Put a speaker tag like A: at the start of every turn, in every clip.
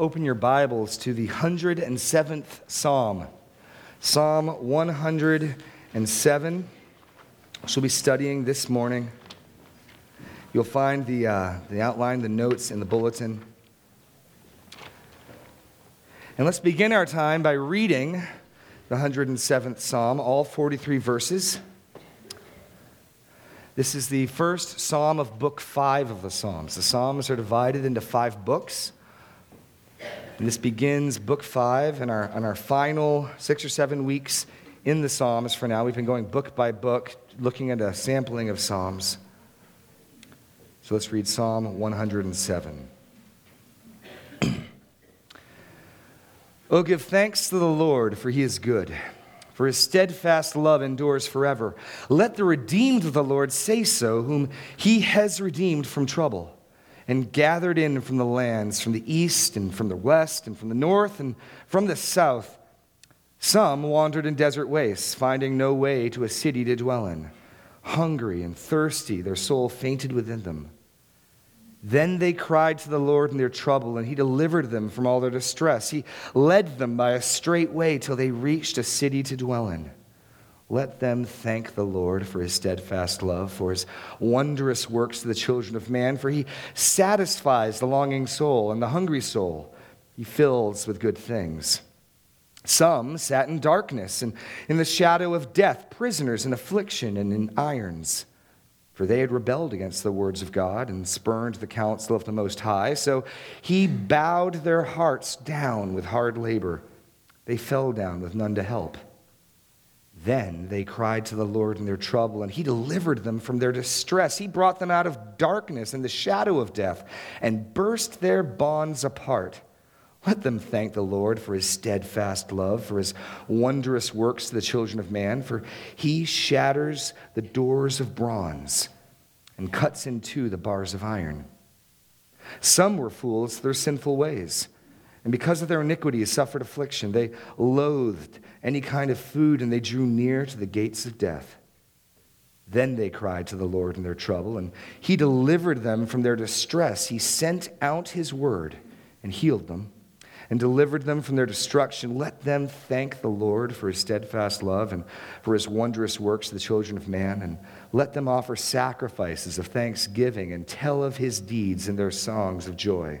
A: open your Bibles to the 107th Psalm, Psalm 107. We'll be studying this morning. You'll find the, uh, the outline, the notes in the bulletin. And let's begin our time by reading the 107th Psalm, all 43 verses. This is the first psalm of book five of the Psalms. The Psalms are divided into five books. And this begins book five, and our, on our final six or seven weeks in the Psalms for now. We've been going book by book, looking at a sampling of Psalms. So let's read Psalm 107. oh, give thanks to the Lord, for he is good for his steadfast love endures forever. Let the redeemed of the Lord say so, whom he has redeemed from trouble, and gathered in from the lands, from the east, and from the west, and from the north, and from the south. Some wandered in desert wastes, finding no way to a city to dwell in. Hungry and thirsty, their soul fainted within them. Then they cried to the Lord in their trouble, and he delivered them from all their distress. He led them by a straight way till they reached a city to dwell in. Let them thank the Lord for his steadfast love, for his wondrous works to the children of man, for he satisfies the longing soul and the hungry soul. He fills with good things. Some sat in darkness and in the shadow of death, prisoners in affliction and in irons for they had rebelled against the words of God and spurned the counsel of the Most High. So he bowed their hearts down with hard labor. They fell down with none to help. Then they cried to the Lord in their trouble, and he delivered them from their distress. He brought them out of darkness and the shadow of death and burst their bonds apart. Let them thank the Lord for his steadfast love, for his wondrous works to the children of man, for he shatters the doors of bronze and cuts in two the bars of iron. Some were fools to their sinful ways, and because of their iniquities suffered affliction. They loathed any kind of food, and they drew near to the gates of death. Then they cried to the Lord in their trouble, and he delivered them from their distress. He sent out his word and healed them and delivered them from their destruction. Let them thank the Lord for his steadfast love and for his wondrous works to the children of man. And let them offer sacrifices of thanksgiving and tell of his deeds in their songs of joy.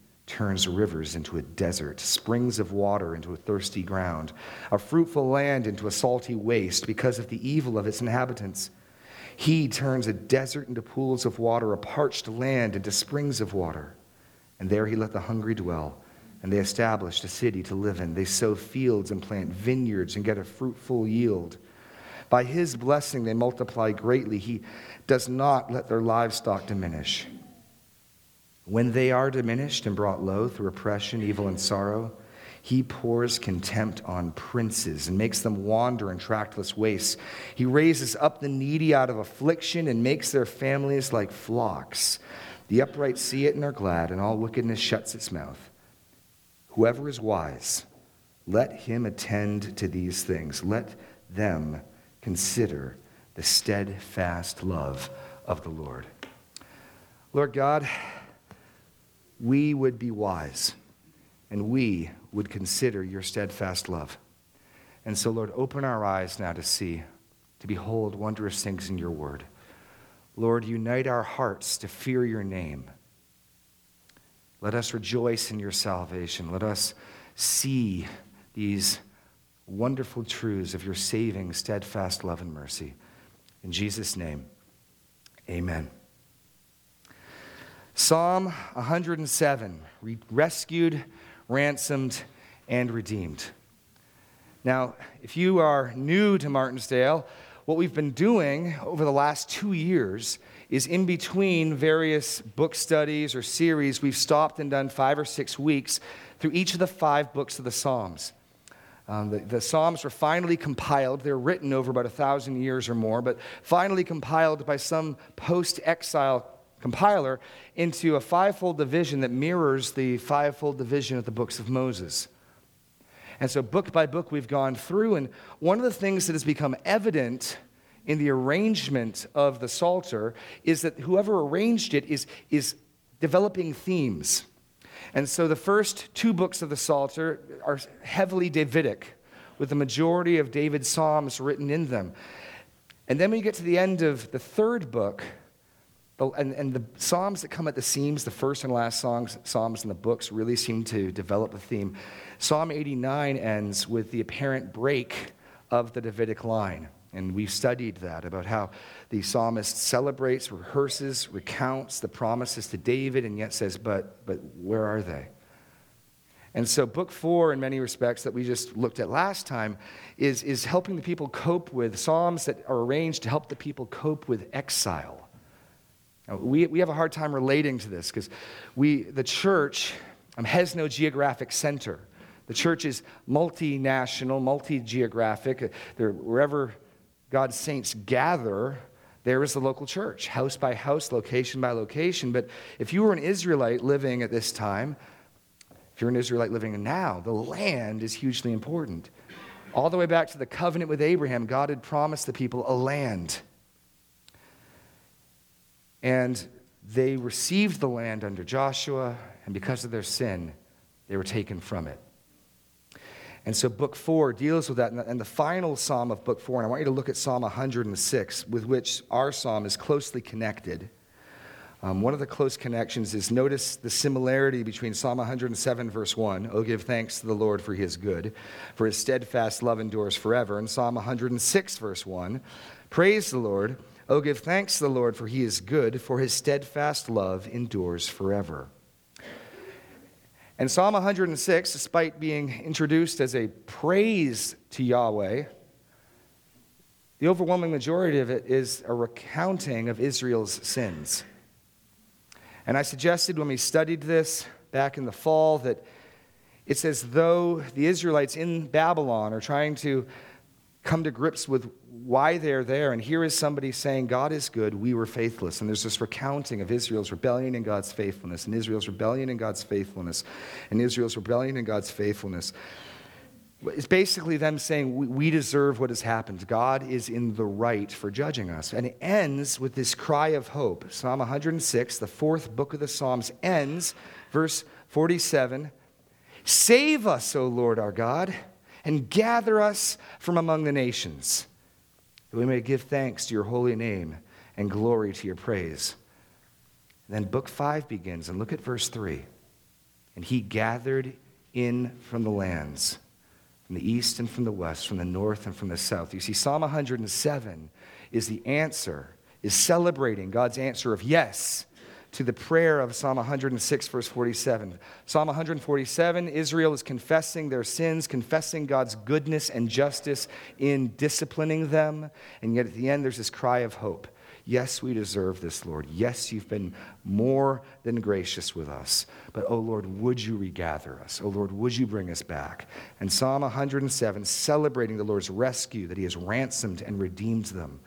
A: turns rivers into a desert, springs of water into a thirsty ground, a fruitful land into a salty waste because of the evil of its inhabitants. He turns a desert into pools of water, a parched land into springs of water. And there he let the hungry dwell. And they established a city to live in. They sow fields and plant vineyards and get a fruitful yield. By his blessing, they multiply greatly. He does not let their livestock diminish. When they are diminished and brought low through oppression, evil, and sorrow, he pours contempt on princes and makes them wander in trackless wastes. He raises up the needy out of affliction and makes their families like flocks. The upright see it and are glad, and all wickedness shuts its mouth. Whoever is wise, let him attend to these things. Let them consider the steadfast love of the Lord. Lord God, we would be wise and we would consider your steadfast love. And so, Lord, open our eyes now to see, to behold wondrous things in your word. Lord, unite our hearts to fear your name. Let us rejoice in your salvation. Let us see these wonderful truths of your saving, steadfast love and mercy. In Jesus' name, amen. Psalm 107 rescued, ransomed, and redeemed. Now, if you are new to Martinsdale, what we've been doing over the last two years is in between various book studies or series, we've stopped and done five or six weeks through each of the five books of the Psalms. Um, the, the, Psalms were finally compiled. They're written over about a thousand years or more, but finally compiled by some post exile compiler into a fivefold division that mirrors the fivefold division of the books of Moses. And so, book by book, we've gone through, and one of the things that has become evident in the arrangement of the Psalter is that whoever arranged it is, is developing themes. And so, the first two books of the Psalter are heavily Davidic, with the majority of David's Psalms written in them. And then when you get to the end of the third book, and, and the Psalms that come at the seams, the first and last songs, Psalms in the books, really seem to develop a theme. Psalm 89 ends with the apparent break of the Davidic line. And we've studied that about how the psalmist celebrates, rehearses, recounts the promises to David, and yet says, But, but where are they? And so, book four, in many respects, that we just looked at last time, is, is helping the people cope with psalms that are arranged to help the people cope with exile. We, we have a hard time relating to this because we, the church um, has no geographic center. The church is multinational, multi geographic. Wherever God's saints gather, there is the local church, house by house, location by location. But if you were an Israelite living at this time, if you're an Israelite living now, the land is hugely important. All the way back to the covenant with Abraham, God had promised the people a land. And they received the land under Joshua, and because of their sin, they were taken from it. And so, book four deals with that. And the final psalm of book four, and I want you to look at Psalm 106, with which our psalm is closely connected. Um, one of the close connections is notice the similarity between Psalm 107, verse 1, Oh, give thanks to the Lord, for his good, for his steadfast love endures forever, and Psalm 106, verse 1, Praise the Lord, Oh, give thanks to the Lord, for he is good, for his steadfast love endures forever. And Psalm 106, despite being introduced as a praise to Yahweh, the overwhelming majority of it is a recounting of Israel's sins. And I suggested when we studied this back in the fall that it's as though the Israelites in Babylon are trying to come to grips with why they're there. And here is somebody saying, God is good, we were faithless. And there's this recounting of Israel's rebellion and God's faithfulness, and Israel's rebellion and God's faithfulness, and Israel's rebellion and God's faithfulness. It's basically them saying, We deserve what has happened. God is in the right for judging us. And it ends with this cry of hope. Psalm 106, the fourth book of the Psalms, ends, verse 47 Save us, O Lord our God and gather us from among the nations, that we may give thanks to your holy name and glory to your praise. Then book five begins, and look at verse three. And he gathered in from the lands, from the east and from the west, from the north and from the south. You see, Psalm 107 is the answer, is celebrating God's answer of yes to the prayer of Psalm 106, verse 47. Psalm 147 Israel is confessing their sins, confessing God's goodness and justice in disciplining them. And yet at the end, there's this cry of hope. Yes, we deserve this, Lord. Yes, you've been more than gracious with us. But, oh Lord, would you regather us? Oh Lord, would you bring us back? And Psalm 107, celebrating the Lord's rescue, that he has ransomed and redeemed them.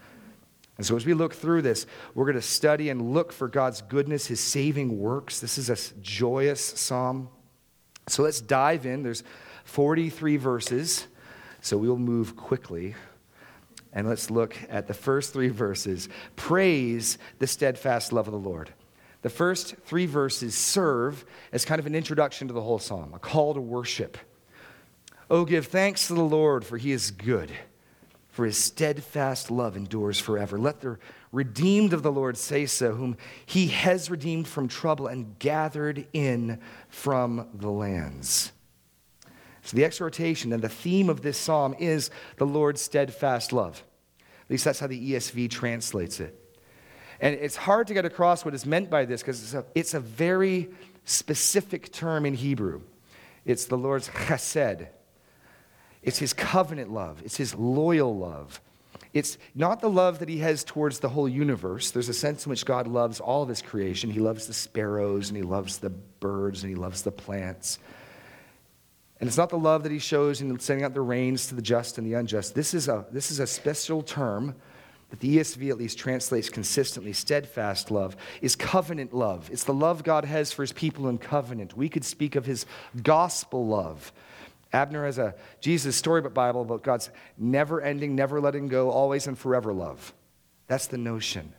A: And so, as we look through this, we're going to study and look for God's goodness, His saving works. This is a joyous psalm. So, let's dive in. There's 43 verses, so we'll move quickly. And let's look at the first three verses. Praise the steadfast love of the Lord. The first three verses serve as kind of an introduction to the whole psalm, a call to worship. Oh, give thanks to the Lord, for He is good for his steadfast love endures forever. Let the redeemed of the Lord say so, whom he has redeemed from trouble and gathered in from the lands. So the exhortation and the theme of this psalm is the Lord's steadfast love. At least that's how the ESV translates it. And it's hard to get across what is meant by this because it's a, it's a very specific term in Hebrew. It's the Lord's chesed. It's his covenant love. It's his loyal love. It's not the love that he has towards the whole universe. There's a sense in which God loves all of his creation. He loves the sparrows and he loves the birds and he loves the plants. And it's not the love that he shows in sending out the rains to the just and the unjust. This is a, this is a special term that the ESV at least translates consistently steadfast love is covenant love. It's the love God has for his people in covenant. We could speak of his gospel love Abner has a Jesus storybook Bible about God's never ending, never letting go, always and forever love. That's the notion.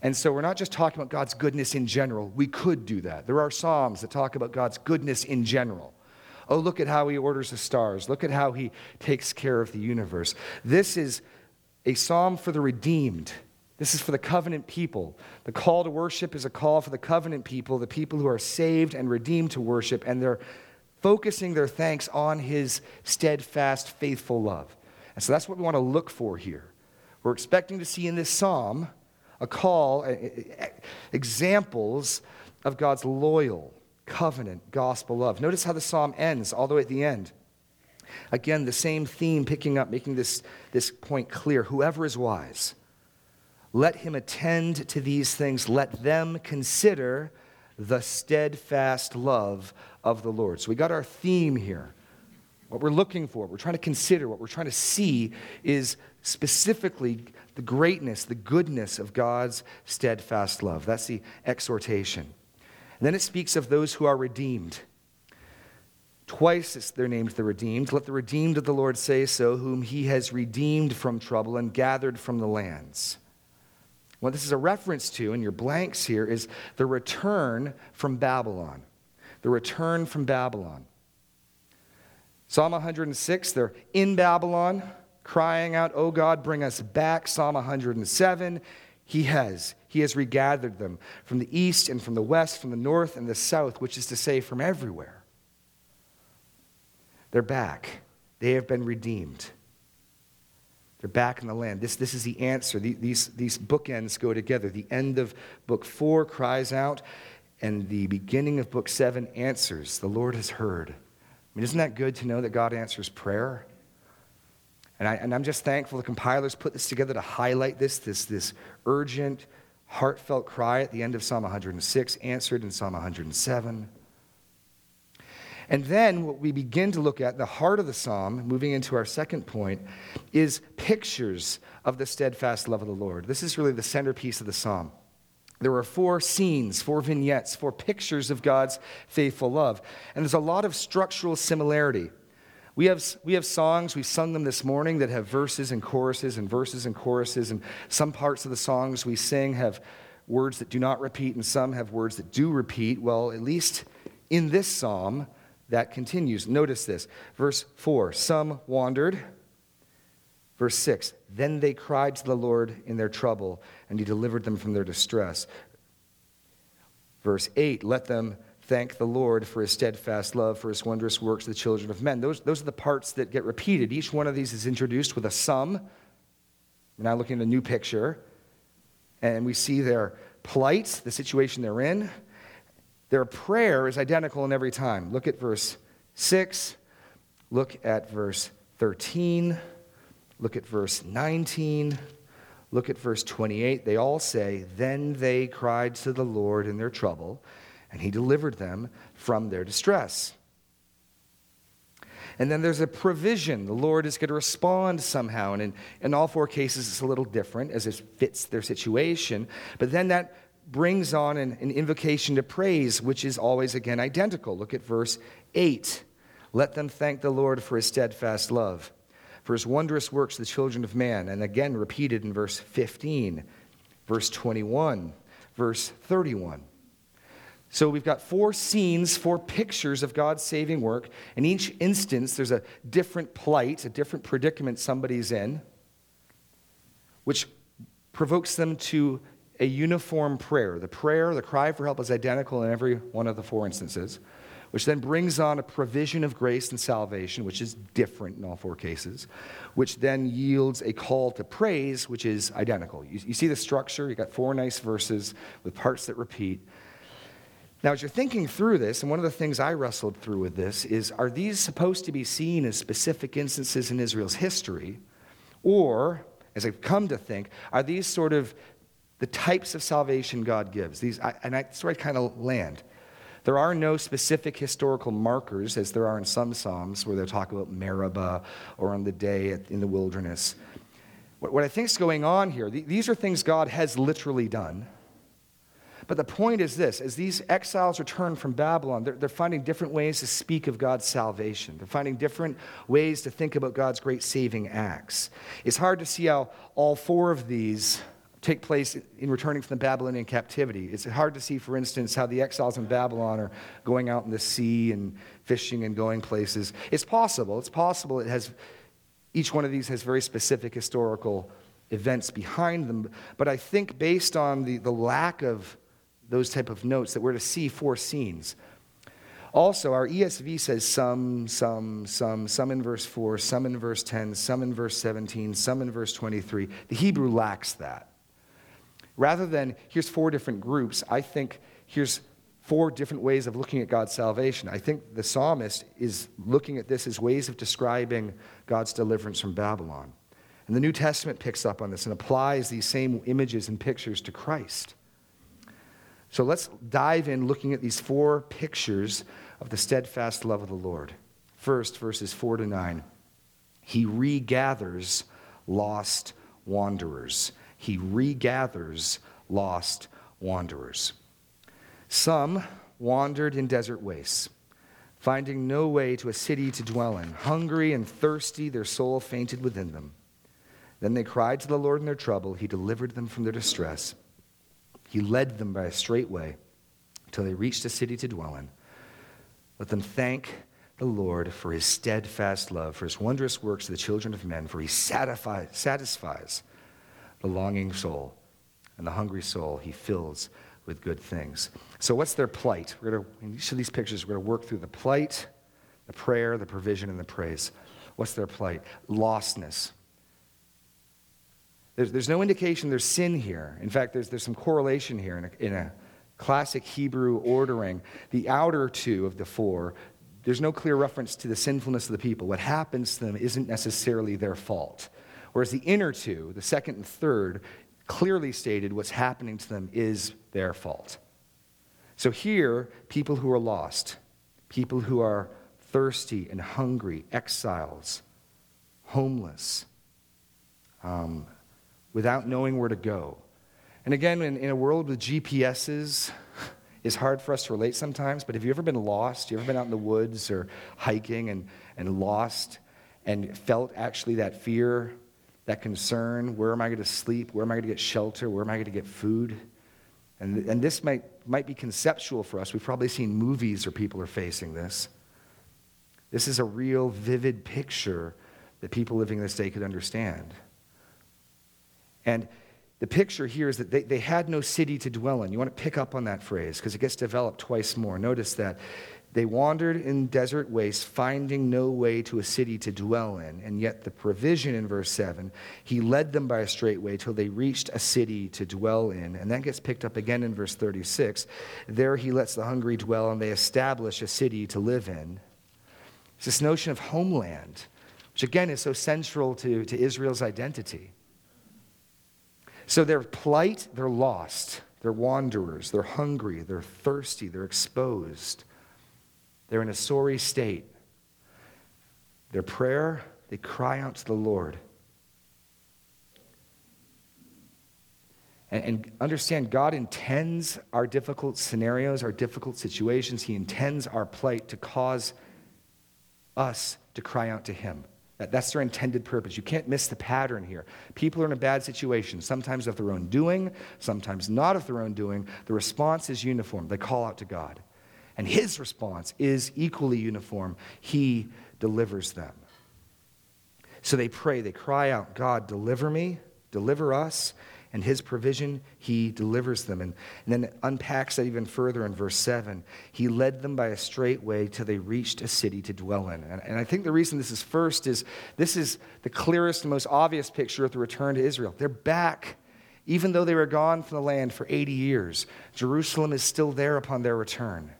A: And so we're not just talking about God's goodness in general. We could do that. There are Psalms that talk about God's goodness in general. Oh, look at how he orders the stars. Look at how he takes care of the universe. This is a psalm for the redeemed. This is for the covenant people. The call to worship is a call for the covenant people, the people who are saved and redeemed to worship, and they're focusing their thanks on his steadfast, faithful love. And so that's what we want to look for here. We're expecting to see in this psalm a call, examples of God's loyal, covenant, gospel love. Notice how the psalm ends all the way at the end. Again, the same theme picking up, making this, this point clear. Whoever is wise, let him attend to these things, let them consider the steadfast love of the Lord. So we got our theme here. What we're looking for, we're trying to consider, what we're trying to see is specifically the greatness, the goodness of God's steadfast love. That's the exhortation. And then it speaks of those who are redeemed. Twice they're named the redeemed. Let the redeemed of the Lord say so, whom he has redeemed from trouble and gathered from the lands. What this is a reference to in your blanks here is the return from Babylon the return from Babylon. Psalm 106, they're in Babylon, crying out, Oh God, bring us back. Psalm 107, He has. He has regathered them from the east and from the west, from the north and the south, which is to say, from everywhere. They're back. They have been redeemed. They're back in the land. This, this is the answer. These, these bookends go together. The end of book four cries out, and the beginning of book seven answers. The Lord has heard. I mean, isn't that good to know that God answers prayer? And, I, and I'm just thankful the compilers put this together to highlight this, this, this urgent, heartfelt cry at the end of Psalm 106, answered in Psalm 107. And then what we begin to look at, the heart of the psalm, moving into our second point, is pictures of the steadfast love of the Lord. This is really the centerpiece of the psalm. There are four scenes, four vignettes, four pictures of God's faithful love. And there's a lot of structural similarity. We have, we have songs, we sung them this morning, that have verses and choruses and verses and choruses. And some parts of the songs we sing have words that do not repeat, and some have words that do repeat. Well, at least in this psalm, that continues. Notice this. Verse 4 Some wandered. Verse 6 Then they cried to the Lord in their trouble, and he delivered them from their distress. Verse 8 Let them thank the Lord for his steadfast love, for his wondrous works, to the children of men. Those, those are the parts that get repeated. Each one of these is introduced with a some. We're now looking at a new picture, and we see their plight, the situation they're in. Their prayer is identical in every time. Look at verse 6. Look at verse 13. Look at verse 19. Look at verse 28. They all say, Then they cried to the Lord in their trouble, and he delivered them from their distress. And then there's a provision. The Lord is going to respond somehow. And in, in all four cases, it's a little different as it fits their situation. But then that brings on an, an invocation to praise, which is always, again, identical. Look at verse 8. Let them thank the Lord for his steadfast love for his wondrous works, the children of man. And again, repeated in verse 15, verse 21, verse 31. So we've got four scenes, four pictures of God's saving work. In each instance, there's a different plight, a different predicament somebody's in, which provokes them to a uniform prayer. The prayer, the cry for help is identical in every one of the four instances, which then brings on a provision of grace and salvation, which is different in all four cases, which then yields a call to praise, which is identical. You, you see the structure? You got four nice verses with parts that repeat. Now, as you're thinking through this, and one of the things I wrestled through with this is are these supposed to be seen as specific instances in Israel's history? Or, as I've come to think, are these sort of the types of salvation God gives? These, I, and I, that's where I kind of land. There are no specific historical markers, as there are in some Psalms, where they talk about Meribah or on the day in the wilderness. What, what I think is going on here, these are things God has literally done. But the point is this as these exiles return from Babylon, they're, they're, finding different ways to speak of God's salvation. They're finding different ways to think about God's great saving acts. It's hard to see how all four of these take place in returning from the Babylonian captivity. It's hard to see, for instance, how the exiles in Babylon are going out in the sea and fishing and going places. It's possible. It's possible it has, each one of these has very specific historical events behind them. But I think based on the, the lack of those type of notes that we're to see four scenes. Also, our ESV says some, some, some, some in verse 4, some in verse 10, some in verse 17, some in verse 23. The Hebrew lacks that. Rather than here's four different groups, I think here's four different ways of looking at God's salvation. I think the psalmist is looking at this as ways of describing God's deliverance from Babylon. And the New Testament picks up on this and applies these same images and pictures to Christ. So let's dive in looking at these four pictures of the steadfast love of the Lord. First, verses 4 to 9. He regathers lost wanderers. He regathers lost wanderers. Some wandered in desert wastes, finding no way to a city to dwell in. Hungry and thirsty, their soul fainted within them. Then they cried to the Lord in their trouble. He delivered them from their distress. He led them by a straight way until they reached a city to dwell in. Let them thank the Lord for his steadfast love, for his wondrous works to the children of men, for he satisfies the longing soul, and the hungry soul he fills with good things. So, what's their plight? We're gonna, in each of these pictures, we're going to work through the plight, the prayer, the provision, and the praise. What's their plight? Lostness. There's, there's no indication there's sin here. In fact, there's, there's some correlation here in a, in a classic Hebrew ordering. The outer two of the four, there's no clear reference to the sinfulness of the people. What happens to them isn't necessarily their fault. Whereas the inner two, the second and third, clearly stated what's happening to them is their fault. So here, people who are lost, people who are thirsty and hungry, exiles, homeless, um, without knowing where to go. And again, in, in a world with GPSs, it's hard for us to relate sometimes, but have you ever been lost? You ever been out in the woods or hiking and, and lost and felt actually that fear, that concern? Where am I going to sleep? Where am I going to get shelter? Where am I going to get food? And, and this might, might be conceptual for us. We've probably seen movies where people are facing this. This is a real vivid picture that people living in this day could understand. And the picture here is that they, they had no city to dwell in. You want to pick up on that phrase because it gets developed twice more. Notice that they wandered in desert wastes, finding no way to a city to dwell in. And yet, the provision in verse 7, he led them by a straight way till they reached a city to dwell in. And that gets picked up again in verse 36. There he lets the hungry dwell, and they establish a city to live in. It's this notion of homeland, which again is so central to, to Israel's identity. So their plight, they're lost. They're wanderers. They're hungry. They're thirsty. They're exposed. They're in a sorry state. Their prayer, they cry out to the Lord. And, and understand, God intends our difficult scenarios, our difficult situations. He intends our plight to cause us to cry out to Him. That's their intended purpose. You can't miss the pattern here. People are in a bad situation, sometimes of their own doing, sometimes not of their own doing. The response is uniform. They call out to God. And his response is equally uniform. He delivers them. So they pray, they cry out, God, deliver me, deliver us. and his provision, he delivers them. And, and then unpacks that even further in verse 7. He led them by a straight way till they reached a city to dwell in. And, and I think the reason this is first is this is the clearest and most obvious picture of the return to Israel. They're back. Even though they were gone from the land for 80 years, Jerusalem is still there upon their return.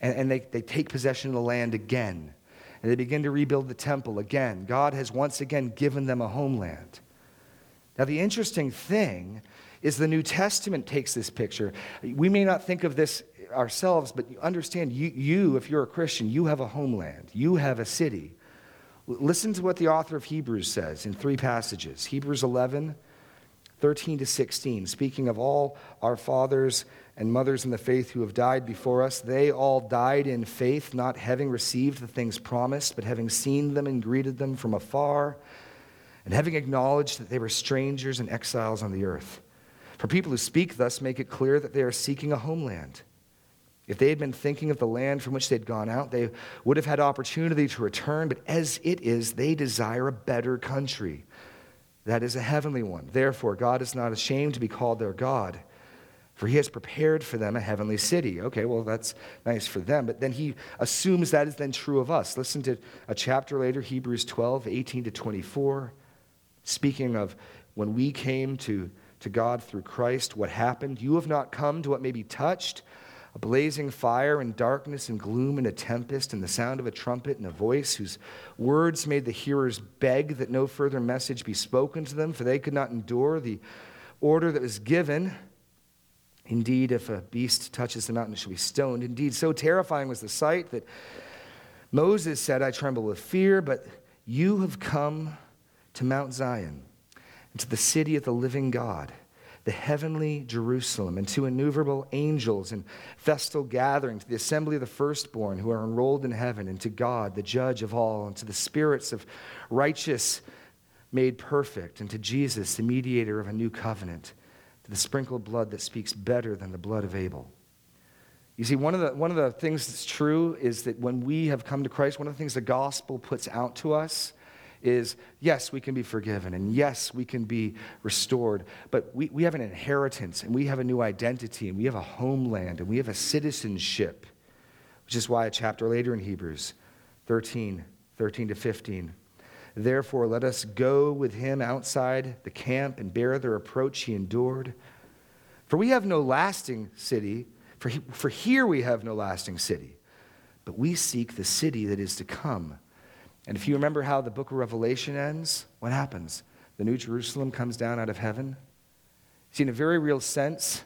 A: And, and they, they take possession of the land again. And they begin to rebuild the temple again. God has once again given them a homeland. Now, the interesting thing is the New Testament takes this picture. We may not think of this ourselves, but understand you, you, if you're a Christian, you have a homeland, you have a city. Listen to what the author of Hebrews says in three passages Hebrews 11, 13 to 16. Speaking of all our fathers and mothers in the faith who have died before us, they all died in faith, not having received the things promised, but having seen them and greeted them from afar and having acknowledged that they were strangers and exiles on the earth. For people who speak thus make it clear that they are seeking a homeland. If they had been thinking of the land from which they'd gone out, they would have had opportunity to return, but as it is, they desire a better country. That is a heavenly one. Therefore, God is not ashamed to be called their God, for he has prepared for them a heavenly city. Okay, well, that's nice for them, but then he assumes that is then true of us. Listen to a chapter later, Hebrews 12, 18 to 24. Speaking of when we came to, to God through Christ, what happened? You have not come to what may be touched a blazing fire and darkness and gloom and a tempest and the sound of a trumpet and a voice whose words made the hearers beg that no further message be spoken to them, for they could not endure the order that was given. Indeed, if a beast touches the mountain, it shall be stoned. Indeed, so terrifying was the sight that Moses said, I tremble with fear, but you have come to Mount Zion, and to the city of the living God, the heavenly Jerusalem, and to innumerable angels and festal gatherings, to the assembly of the firstborn who are enrolled in heaven, and to God, the judge of all, and to the spirits of righteous made perfect, and to Jesus, the mediator of a new covenant, to the sprinkled blood that speaks better than the blood of Abel. You see, one of, the, one of the things that's true is that when we have come to Christ, one of the things the gospel puts out to us is yes, we can be forgiven, and yes, we can be restored, but we, we have an inheritance, and we have a new identity, and we have a homeland, and we have a citizenship, which is why a chapter later in Hebrews 13, 13 to 15. Therefore, let us go with him outside the camp and bear the reproach he endured. For we have no lasting city, for, he, for here we have no lasting city, but we seek the city that is to come. And if you remember how the book of Revelation ends, what happens? The New Jerusalem comes down out of heaven. See, in a very real sense,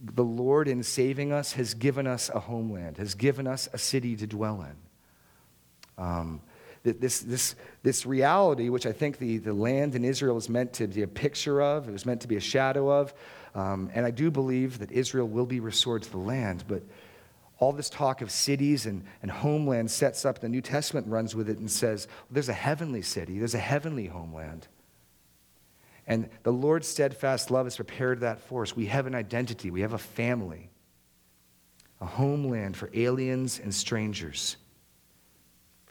A: the Lord, in saving us, has given us a homeland, has given us a city to dwell in. Um, this, this, this reality, which I think the, the land in Israel was meant to be a picture of, it was meant to be a shadow of, um, and I do believe that Israel will be restored to the land, but all this talk of cities and, and homeland sets up, the New Testament runs with it and says, well, there's a heavenly city, there's a heavenly homeland. And the Lord's steadfast love has prepared that for us. We have an identity, we have a family, a homeland for aliens and strangers.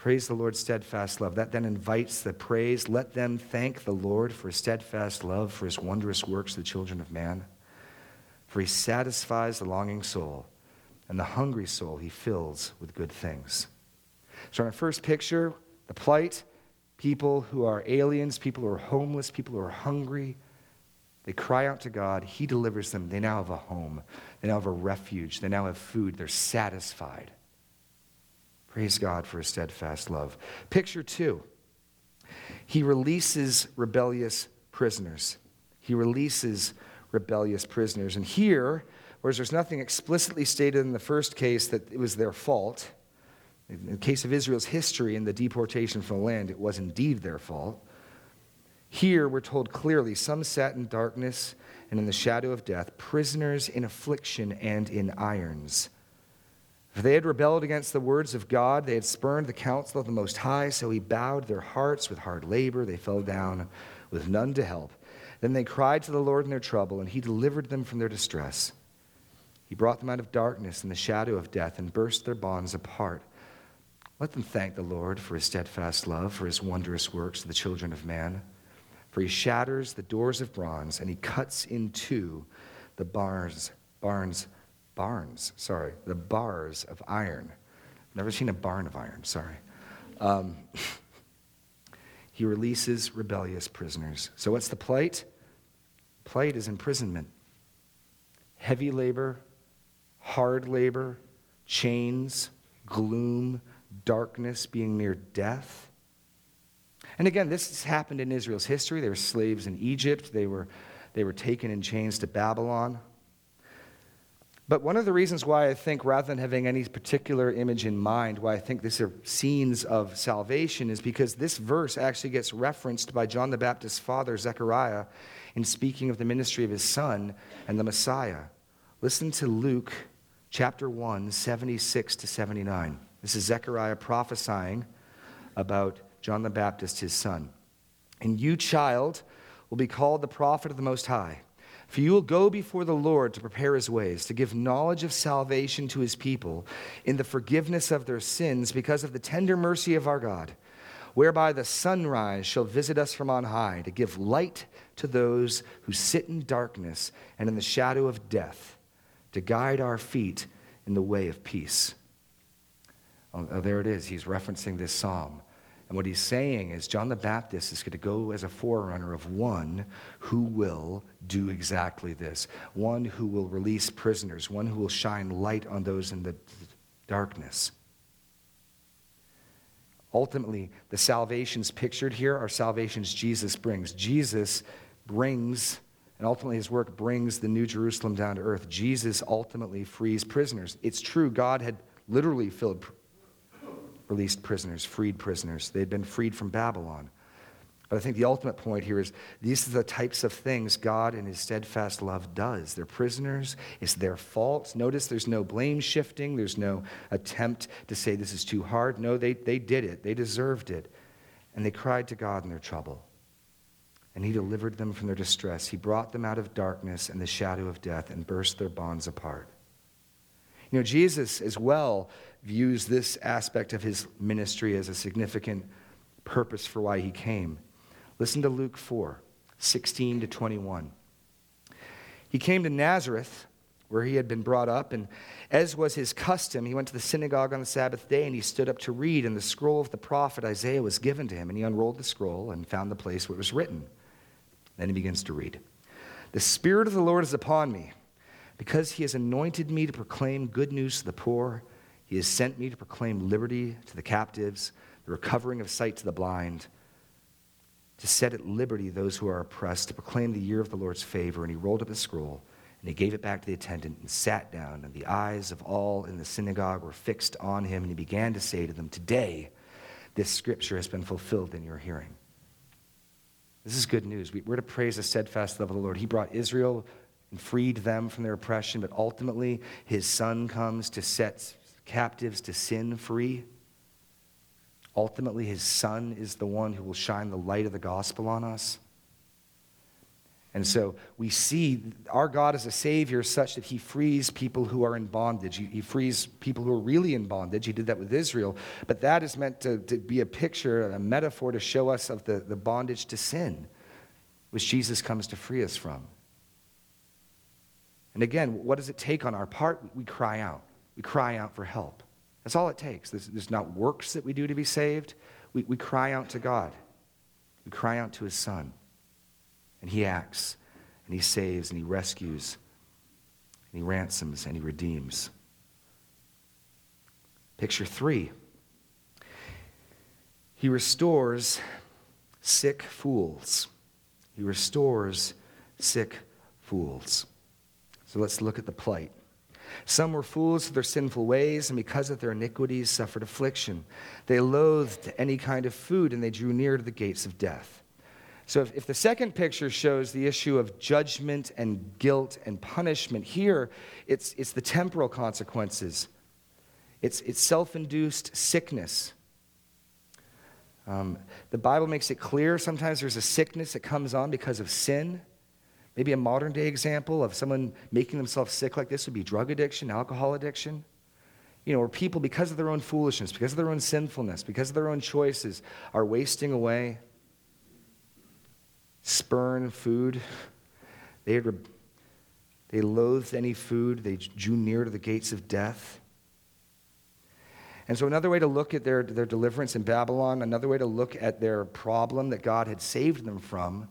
A: Praise the Lord's steadfast love. That then invites the praise. Let them thank the Lord for his steadfast love, for his wondrous works to the children of man. For he satisfies the longing soul and the hungry soul he fills with good things. So, in our first picture, the plight people who are aliens, people who are homeless, people who are hungry, they cry out to God. He delivers them. They now have a home, they now have a refuge, they now have food, they're satisfied. Praise God for his steadfast love. Picture two he releases rebellious prisoners. He releases rebellious prisoners. And here, Whereas there's nothing explicitly stated in the first case that it was their fault. In the case of Israel's history and the deportation from the land, it was indeed their fault. Here, we're told clearly some sat in darkness and in the shadow of death, prisoners in affliction and in irons. For they had rebelled against the words of God, they had spurned the counsel of the Most High, so he bowed their hearts with hard labor. They fell down with none to help. Then they cried to the Lord in their trouble, and he delivered them from their distress. He brought them out of darkness and the shadow of death and burst their bonds apart. Let them thank the Lord for his steadfast love, for his wondrous works to the children of man. For he shatters the doors of bronze and he cuts in two the bars, barns, barns, sorry, the bars of iron. Never seen a barn of iron, sorry. Um, he releases rebellious prisoners. So, what's the plight? Plight is imprisonment, heavy labor, hard labor, chains, gloom, darkness, being near death. And again, this has happened in Israel's history. They were slaves in Egypt, they were, they were taken in chains to Babylon. But one of the reasons why I think, rather than having any particular image in mind, why I think these are scenes of salvation is because this verse actually gets referenced by John the Baptist's father, Zechariah, in speaking of the ministry of his son and the Messiah. Listen to Luke chapter 1, 76 to 79. This is Zechariah prophesying about John the Baptist, his son. And you, child, will be called the prophet of the Most High. For you will go before the Lord to prepare his ways, to give knowledge of salvation to his people in the forgiveness of their sins because of the tender mercy of our God, whereby the sunrise shall visit us from on high, to give light to those who sit in darkness and in the shadow of death, to guide our feet in the way of peace. Oh, oh there it is. He's referencing this psalm. And what he's saying is John the Baptist is going to go as a forerunner of one who will do exactly this one who will release prisoners, one who will shine light on those in the darkness. Ultimately, the salvations pictured here are salvations Jesus brings. Jesus brings, and ultimately his work brings the New Jerusalem down to earth. Jesus ultimately frees prisoners. It's true, God had literally filled released prisoners, freed prisoners. They had been freed from Babylon. But I think the ultimate point here is these are the types of things God in his steadfast love does. They're prisoners, it's their fault. Notice there's no blame shifting, there's no attempt to say this is too hard. No, they, they did it, they deserved it. And they cried to God in their trouble. And he delivered them from their distress. He brought them out of darkness and the shadow of death and burst their bonds apart. You know, Jesus as well views this aspect of his ministry as a significant purpose for why he came. Listen to Luke 4 16 to 21. He came to Nazareth, where he had been brought up, and as was his custom, he went to the synagogue on the Sabbath day and he stood up to read, and the scroll of the prophet Isaiah was given to him, and he unrolled the scroll and found the place where it was written. Then he begins to read The Spirit of the Lord is upon me, because he has anointed me to proclaim good news to the poor. He has sent me to proclaim liberty to the captives, the recovering of sight to the blind, to set at liberty those who are oppressed, to proclaim the year of the Lord's favor. And he rolled up a scroll, and he gave it back to the attendant and sat down. And the eyes of all in the synagogue were fixed on him, and he began to say to them, Today, this scripture has been fulfilled in your hearing. This is good news. We're to praise the steadfast love of the Lord. He brought Israel and freed them from their oppression, but ultimately, his son comes to set captives to sin free. Ultimately, his son is the one who will shine the light of the gospel on us. And so we see our God as a Savior such that He frees people who are in bondage. He, he, frees people who are really in bondage. He did that with Israel. But that is meant to, to be a picture, a metaphor to show us of the, the bondage to sin, which Jesus comes to free us from. And again, what does it take on our part? We cry out. We cry out for help. That's all it takes. There's, not works that we do to be saved. We, we cry out to God. We cry out to His Son. And He acts, and He saves, and He rescues, and He ransoms, and He redeems. Picture three He restores sick fools. He restores sick fools. So let's look at the plight. Some were fools of their sinful ways, and because of their iniquities suffered affliction. They loathed any kind of food, and they drew near to the gates of death. So, if, if the second picture shows the issue of judgment and guilt and punishment, here it's, it's the temporal consequences. It's, it's self induced sickness. Um, the Bible makes it clear sometimes there's a sickness that comes on because of sin. Maybe a modern day example of someone making themselves sick like this would be drug addiction, alcohol addiction. You know, where people, because of their own foolishness, because of their own sinfulness, because of their own choices, are wasting away. spurn food. They, had, they loathed any food. They drew near to the gates of death. And so, another way to look at their, their deliverance in Babylon, another way to look at their problem that God had saved them from,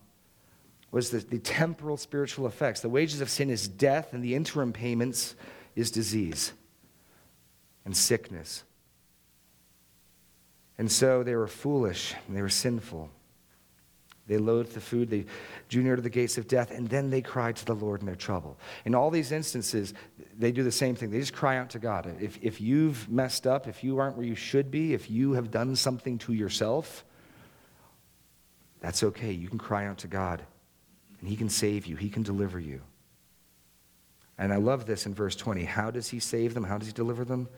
A: was the, the temporal spiritual effects. The wages of sin is death, and the interim payments is disease and sickness. And so they were foolish and they were sinful. They loathed the food, they drew near to the gates of death, and then they cried to the Lord in their trouble. In all these instances, they do the same thing. They just cry out to God. If, if you've messed up, if you aren't where you should be, if you have done something to yourself, that's okay. You can cry out to God, and He can save you, He can deliver you. And I love this in verse 20. How does He save them? How does He deliver them?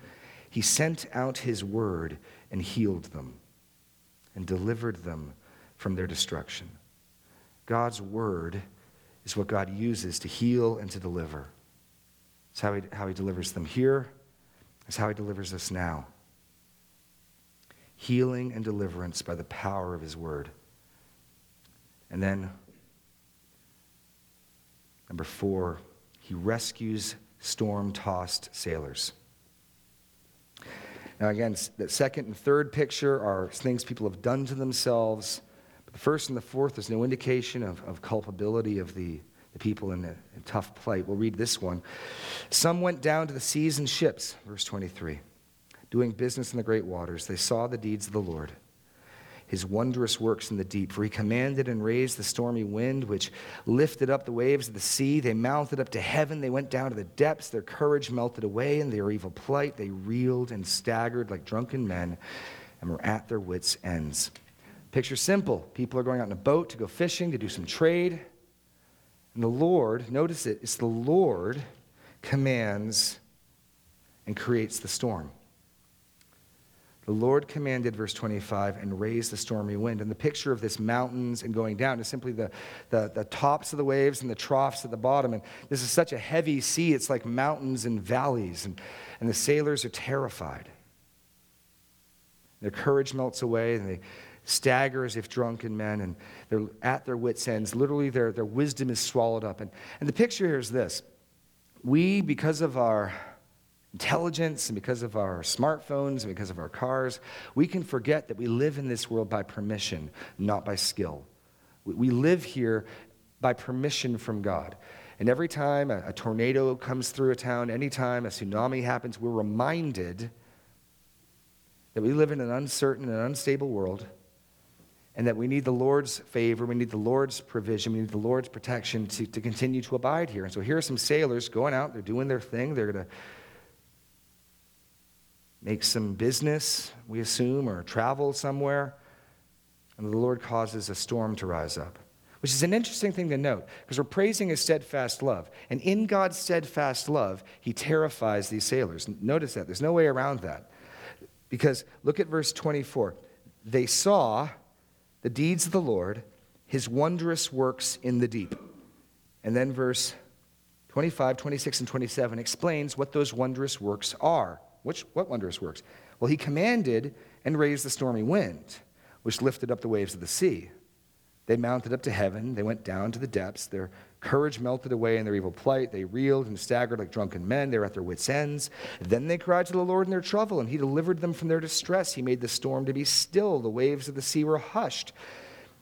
A: He sent out His word and healed them and delivered them from their destruction. God's word is what God uses to heal and to deliver. It's how he, how he delivers them here, it's how he delivers us now. Healing and deliverance by the power of his word. And then, number four, he rescues storm tossed sailors. Now, again, the second and third picture are things people have done to themselves But the first and the fourth, there's no indication of, of culpability of the, the people in a, a tough plight. We'll read this one. Some went down to the seas in ships, verse 23, doing business in the great waters. They saw the deeds of the Lord, his wondrous works in the deep. For he commanded and raised the stormy wind, which lifted up the waves of the sea. They mounted up to heaven. They went down to the depths. Their courage melted away in their evil plight. They reeled and staggered like drunken men and were at their wits' ends. Picture simple people are going out in a boat to go fishing, to do some trade. And the Lord, notice it, it's the Lord commands and creates the storm. The Lord commanded, verse 25, and raised the stormy wind. And the picture of this mountains and going down is simply the, the, the, tops of the waves and the troughs at the bottom. And this is such a heavy sea, it's like mountains and valleys. And, and the sailors are terrified. Their courage melts away, and they stagger as if drunken men, and they're at their wits' ends. Literally, their, their wisdom is swallowed up. And, and the picture here is this we, because of our intelligence and because of our smartphones and because of our cars, we can forget that we live in this world by permission, not by skill. We, live here by permission from God. And every time a, a tornado comes through a town, anytime a tsunami happens, we're reminded that we live in an uncertain and unstable world and that we need the Lord's favor, we need the Lord's provision, we need the Lord's protection to, to continue to abide here. And so here are some sailors going out, they're doing their thing, they're going to make some business, we assume, or travel somewhere, and the Lord causes a storm to rise up. Which is an interesting thing to note because we're praising his steadfast love. And in God's steadfast love, he terrifies these sailors. Notice that. There's no way around that. Because look at verse 24. They saw the deeds of the Lord, his wondrous works in the deep. And then verse 25, 26, and 27 explains what those wondrous works are. Which, what wondrous works? Well, he commanded and raised the stormy wind, which lifted up the waves of the sea. They mounted up to heaven. They went down to the depths. Their courage melted away in their evil plight. They reeled and staggered like drunken men. They were at their wits' ends. Then they cried to the Lord in their trouble, and He delivered them from their distress. He made the storm to be still. The waves of the sea were hushed.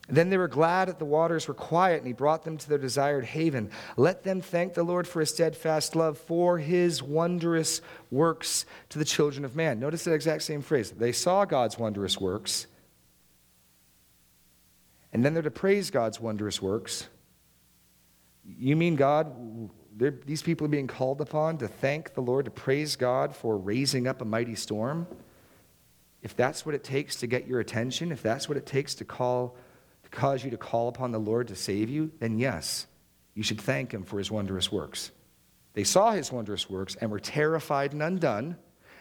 A: Then they were glad that the waters were quiet, and He brought them to their desired haven. Let them thank the Lord for His steadfast love, for His wondrous works to the children of man. Notice that exact same phrase. They saw God's wondrous works and then they're to praise God's wondrous works. You mean God, these people are being called upon to thank the Lord, to praise God for raising up a mighty storm? If that's what it takes to get your attention, if that's what it takes to call cause you to call upon the Lord to save you, then yes, you should thank him for his wondrous works. They saw his wondrous works and were terrified and undone.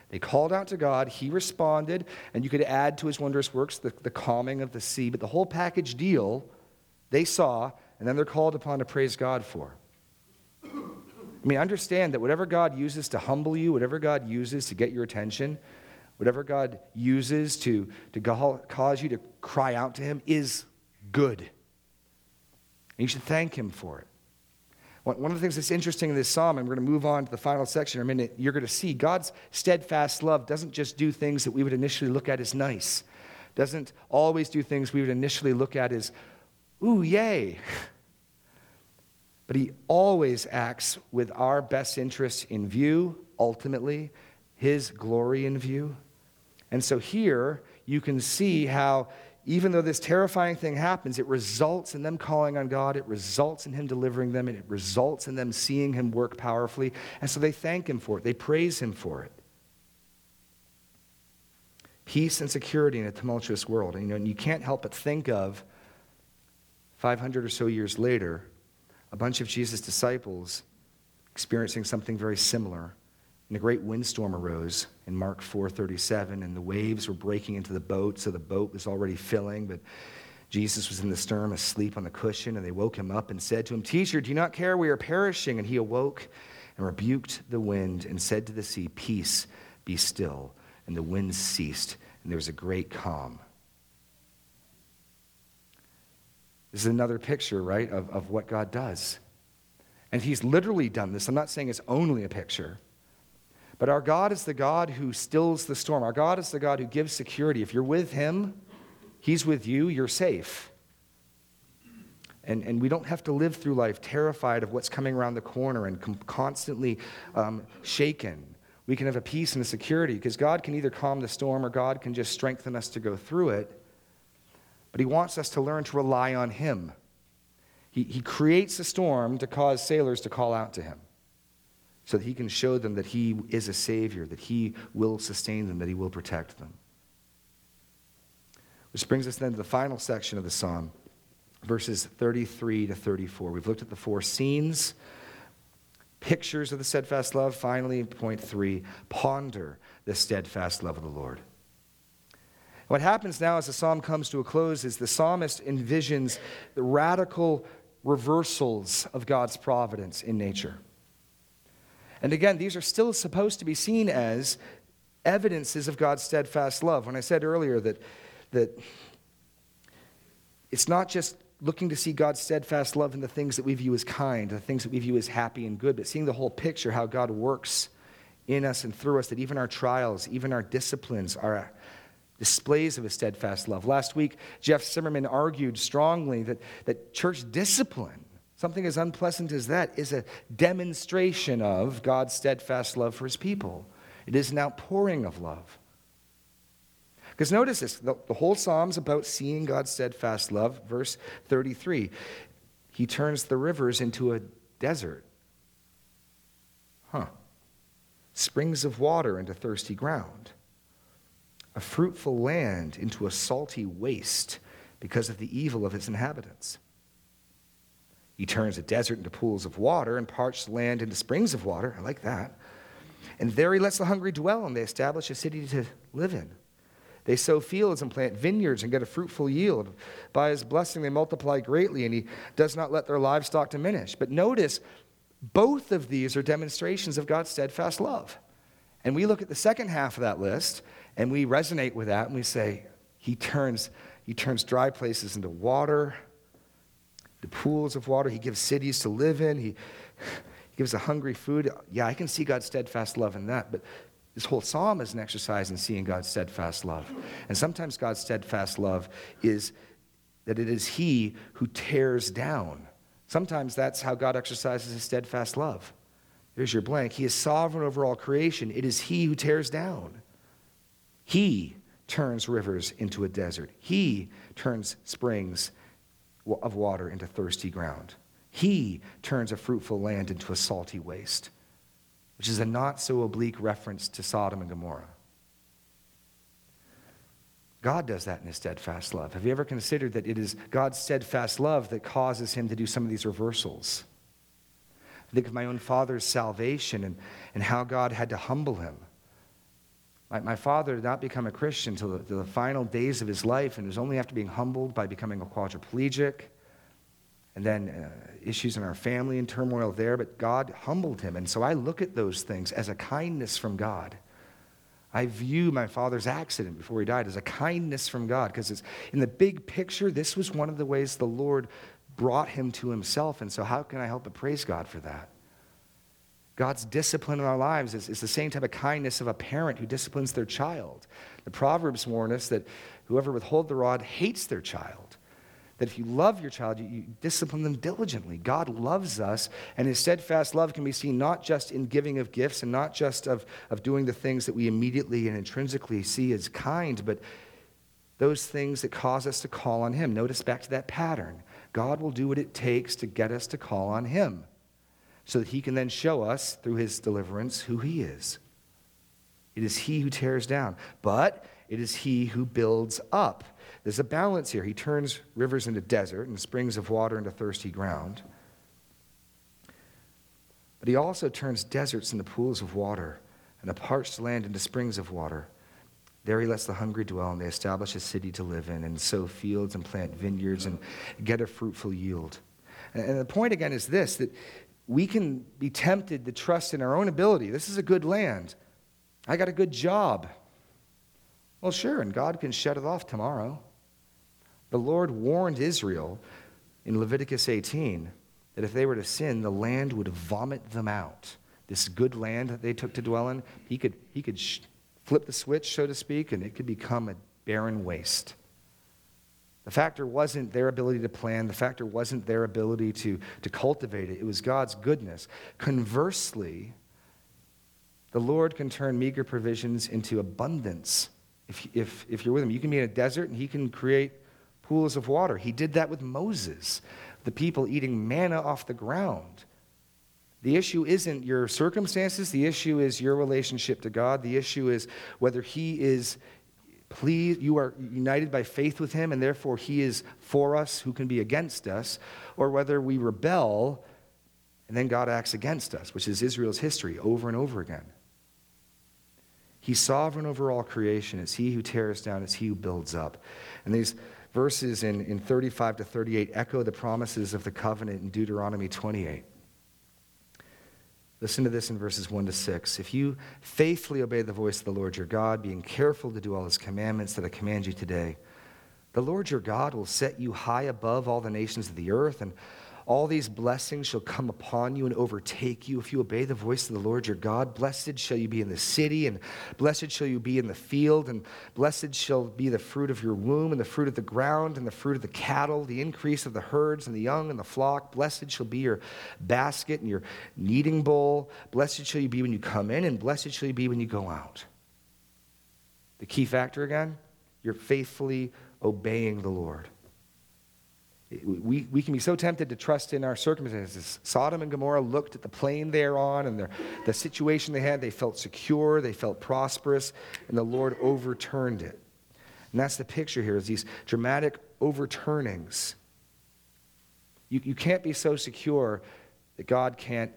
A: They called out to God, he responded, and you could add to his wondrous works the, the calming of the sea, but the whole package deal they saw, and then they're called upon to praise God for. I mean, understand that whatever God uses to humble you, whatever God uses to get your attention, whatever God uses to, to cause you to cry out to him is good. And you should thank Him for it. One of the things that's interesting in this psalm, and we're going to move on to the final section in a minute, you're going to see God's steadfast love doesn't just do things that we would initially look at as nice, doesn't always do things we would initially look at as, ooh, yay. But He always acts with our best interests in view, ultimately, His glory in view. And so here you can see how even though this terrifying thing happens, it results in them calling on God, it results in Him delivering them, and it results in them seeing Him work powerfully. And so they thank Him for it, they praise Him for it. Peace and security in a tumultuous world. And, you know, and you can't help but think of 500 or so years later, a bunch of Jesus' disciples experiencing something very similar and a great windstorm arose in Mark 4:37 and the waves were breaking into the boat so the boat was already filling but Jesus was in the stern asleep on the cushion and they woke him up and said to him teacher do you not care we are perishing and he awoke and rebuked the wind and said to the sea peace be still and the wind ceased and there was a great calm This is another picture, right, of, of what God does. And He's literally done this. I'm not saying it's only a picture. But our God is the God who stills the storm. Our God is the God who gives security. If you're with Him, He's with you, you're safe. And, and we don't have to live through life terrified of what's coming around the corner and com- constantly um, shaken. We can have a peace and a security because God can either calm the storm or God can just strengthen us to go through it. But He wants us to learn to rely on Him. He, he creates a storm to cause sailors to call out to Him so that he can show them that he is a Savior, that he will sustain them, that he will protect them. Which brings us then to the final section of the psalm, verses 33 to 34. We've looked at the four scenes, pictures of the steadfast love. Finally, point three ponder the steadfast love of the Lord. What happens now as the psalm comes to a close is the psalmist envisions the radical reversals of God's providence in nature. And again, these are still supposed to be seen as evidences of God's steadfast love. When I said earlier that, that it's not just looking to see God's steadfast love in the things that we view as kind, the things that we view as happy and good, but seeing the whole picture, how God works in us and through us, that even our trials, even our disciplines are uh, displays of a steadfast love. Last week, Jeff Zimmerman argued strongly that, that church discipline Something as unpleasant as that is a demonstration of God's steadfast love for his people. It is an outpouring of love. Because notice this the, the whole psalm's about seeing God's steadfast love. Verse 33 He turns the rivers into a desert. Huh. Springs of water into thirsty ground. A fruitful land into a salty waste because of the evil of its inhabitants. He turns a desert into pools of water and parched land into springs of water. I like that. And there he lets the hungry dwell, and they establish a city to live in. They sow fields and plant vineyards and get a fruitful yield. By his blessing, they multiply greatly, and he does not let their livestock diminish. But notice, both of these are demonstrations of God's steadfast love. And we look at the second half of that list, and we resonate with that, and we say, He turns, he turns dry places into water the pools of water. He gives cities to live in. He, he gives a hungry food. Yeah, I can see God's steadfast love in that, but this whole psalm is an exercise in seeing God's steadfast love. And sometimes God's steadfast love is that it is He who tears down. Sometimes that's how God exercises His steadfast love. There's your blank. He is sovereign over all creation. It is He who tears down. He turns rivers into a desert. He turns springs of water into thirsty ground. He turns a fruitful land into a salty waste, which is a not so oblique reference to Sodom and Gomorrah. God does that in his steadfast love. Have you ever considered that it is God's steadfast love that causes him to do some of these reversals? I think of my own father's salvation and, and how God had to humble him. My, father did not become a Christian until the, the, final days of his life, and it was only after being humbled by becoming a quadriplegic, and then uh, issues in our family and turmoil there, but God humbled him. And so I look at those things as a kindness from God. I view my father's accident before he died as a kindness from God because in the big picture, this was one of the ways the Lord brought him to himself. And so, how can I help but praise God for that? God's discipline in our lives is, is the same type of kindness of a parent who disciplines their child. The Proverbs warn us that whoever withholds the rod hates their child. That if you love your child, you, you, discipline them diligently. God loves us, and his steadfast love can be seen not just in giving of gifts and not just of, of doing the things that we immediately and intrinsically see as kind, but those things that cause us to call on him. Notice back to that pattern. God will do what it takes to get us to call on him so that he can then show us through his deliverance who he is. It is he who tears down, but it is he who builds up. There's a balance here. He turns rivers into desert and springs of water into thirsty ground. But he also turns deserts into pools of water and a parched land into springs of water. There he lets the hungry dwell, and they establish a city to live in, and sow fields and plant vineyards and get a fruitful yield. And the point again is this that we can be tempted to trust in our own ability. This is a good land. I got a good job. Well, sure, and God can shut it off tomorrow. The Lord warned Israel in Leviticus 18 that if they were to sin, the land would vomit them out. This good land that they took to dwell in, he could, he could sh- flip the switch, so to speak, and it could become a barren waste. The factor wasn't their ability to plan, the factor wasn't their ability to, to cultivate it, it was God's goodness. Conversely, the Lord can turn meager provisions into abundance. If, if, if you're with Him, you can be in a desert and He can create pools of water. He did that with Moses, the people eating manna off the ground. The issue isn't your circumstances, the issue is your relationship to God. The issue is whether He is please, you are united by faith with him, and therefore he is for us, who can be against us, or whether we rebel and then God acts against us, which is Israel's history over and over again. He's sovereign over all creation. It's he who tears down, it's he who builds up. And these verses in, in 35 to 38 echo the promises of the covenant in Deuteronomy 28. Listen to this in verses 1 to 6. If you faithfully obey the voice of the Lord your God, being careful to do all his commandments that I command you today, the Lord your God will set you high above all the nations of the earth, and all these blessings shall come upon you and overtake you if you obey the voice of the Lord your God. Blessed shall you be in the city, and blessed shall you be in the field, and blessed shall be the fruit of your womb, and the fruit of the ground, and the fruit of the cattle, the increase of the herds, and the young, and the flock. Blessed shall be your basket and your kneading bowl. Blessed shall you be when you come in, and blessed shall you be when you go out. The key factor again, you're faithfully obeying the Lord we, we can be so tempted to trust in our circumstances. Sodom and Gomorrah looked at the plain they're on and their, the situation they had. They felt secure, they felt prosperous, and the Lord overturned it. And that's the picture here is these dramatic overturnings. You, you can't be so secure that God can't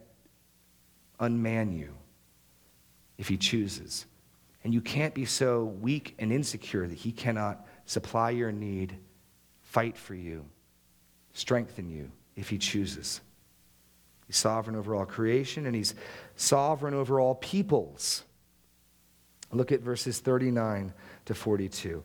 A: unman you if he chooses. And you can't be so weak and insecure that he cannot supply your need, fight for you strengthen you if he chooses. He's sovereign over all creation and he's sovereign over all peoples. Look at verses 39 to 42.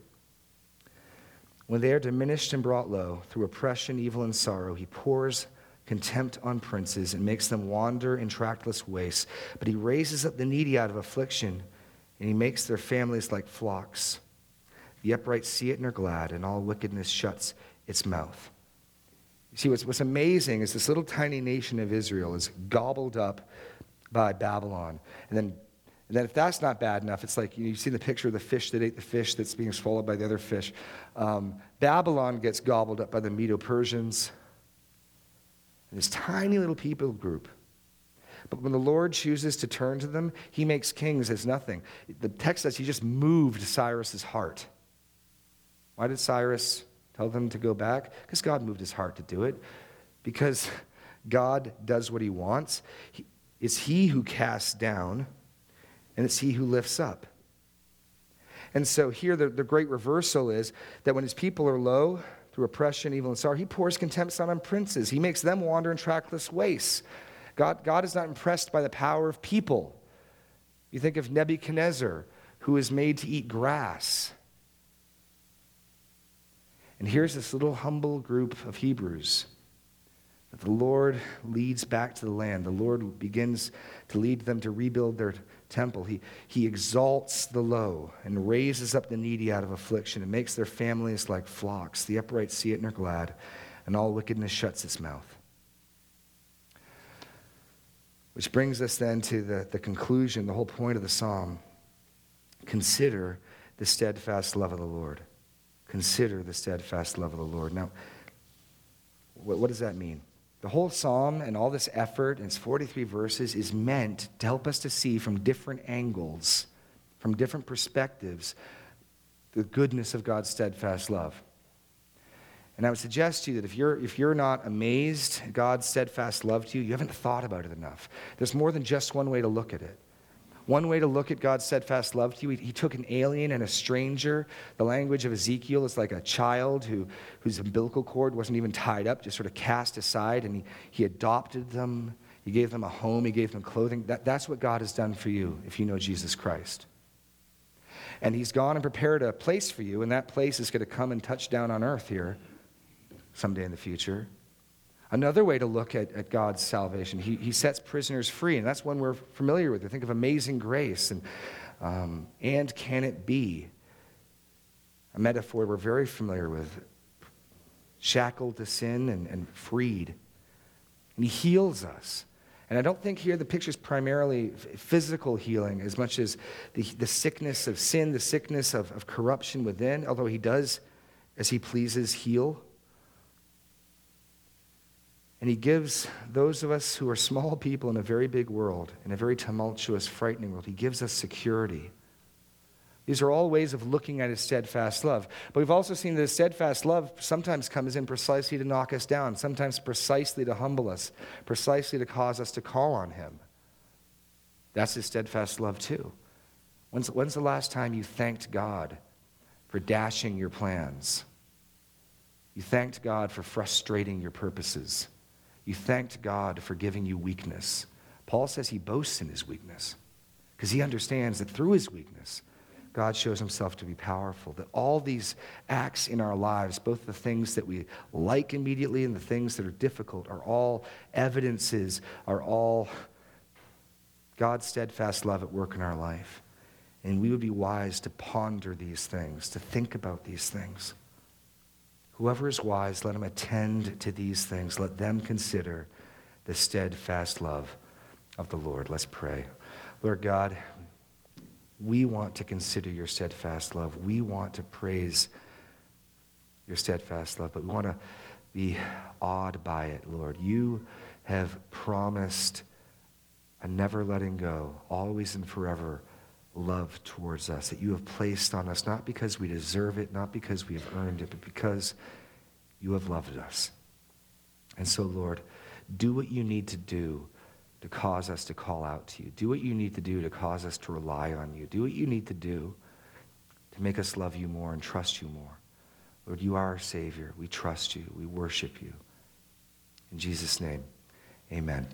A: When they are diminished and brought low through oppression, evil, and sorrow, he pours contempt on princes and makes them wander in trackless wastes. But he raises up the needy out of affliction and he makes their families like flocks. The upright see it and are glad, and all wickedness shuts its mouth. See, what's, what's amazing is this little tiny nation of Israel is gobbled up by Babylon. And then, and then if that's not bad enough, it's like you, know, seen the picture of the fish that ate the fish that's being swallowed by the other fish. Um, Babylon gets gobbled up by the Medo Persians. And this tiny little people group. But when the Lord chooses to turn to them, he makes kings as nothing. The text says he just moved Cyrus's heart. Why did Cyrus Tell them to go back? Because God moved his heart to do it. Because God does what he wants. It's he who casts down, and it's he who lifts up. And so here, the, the great reversal is that when his people are low through oppression, evil, and sorrow, he pours contempt on princes. He makes them wander in trackless wastes. God, God is not impressed by the power of people. You think of Nebuchadnezzar, who is made to eat grass. And here's this little humble group of Hebrews that The Lord leads back to the land. The Lord begins to lead them to rebuild their temple. He, he exalts the low and raises up the needy out of affliction and makes their families like flocks. The upright see it and are glad, and all wickedness shuts its mouth. Which brings us then to the, the conclusion, the whole point of the psalm. Consider the steadfast love of the Lord. Consider the steadfast love of the Lord. Now, what, what does that mean? The whole psalm and all this effort, and its 43 verses, is meant to help us to see from different angles, from different perspectives, the goodness of God's steadfast love. And I would suggest to you that if you're, if you're not amazed God's steadfast love to you, you haven't thought about it enough. There's more than just one way to look at it. One way to look at God's steadfast love to you, he, he, took an alien and a stranger. The language of Ezekiel is like a child who, whose umbilical cord wasn't even tied up, just sort of cast aside, and he, he adopted them. He gave them a home, he gave them clothing. That, that's what God has done for you if you know Jesus Christ. And he's gone and prepared a place for you, and that place is going to come and touch down on earth here someday in the future. Another way to look at, at God's salvation, he, he sets prisoners free, and that's one we're familiar with. Think of amazing grace and, um, and can it be? A metaphor we're very familiar with. Shackled to sin and, and freed. And he heals us. And I don't think here the picture is primarily physical healing as much as the, the sickness of sin, the sickness of, of corruption within, although he does, as he pleases, heal. And he gives those of us who are small people in a very big world, in a very tumultuous, frightening world, he gives us security. These are all ways of looking at his steadfast love. But we've also seen that his steadfast love sometimes comes in precisely to knock us down, sometimes precisely to humble us, precisely to cause us to call on him. That's his steadfast love, too. When's, when's the last time you thanked God for dashing your plans? You thanked God for frustrating your purposes. You thanked God for giving you weakness. Paul says he boasts in his weakness because he understands that through his weakness, God shows himself to be powerful. That all these acts in our lives, both the things that we like immediately and the things that are difficult, are all evidences, are all God's steadfast love at work in our life. And we would be wise to ponder these things, to think about these things. Whoever is wise, let him attend to these things. Let them consider the steadfast love of the Lord. Let's pray. Lord God, we want to consider your steadfast love. We want to praise your steadfast love, but we want to be awed by it, Lord. You have promised a never letting go, always and forever love towards us that you have placed on us, not because we deserve it, not because we have earned it, but because you have loved us. And so, Lord, do what you need to do to cause us to call out to you. Do what you need to do to cause us to rely on you. Do what you need to do to make us love you more and trust you more. Lord, you are our Savior. We trust you. We worship you. In Jesus' name, amen.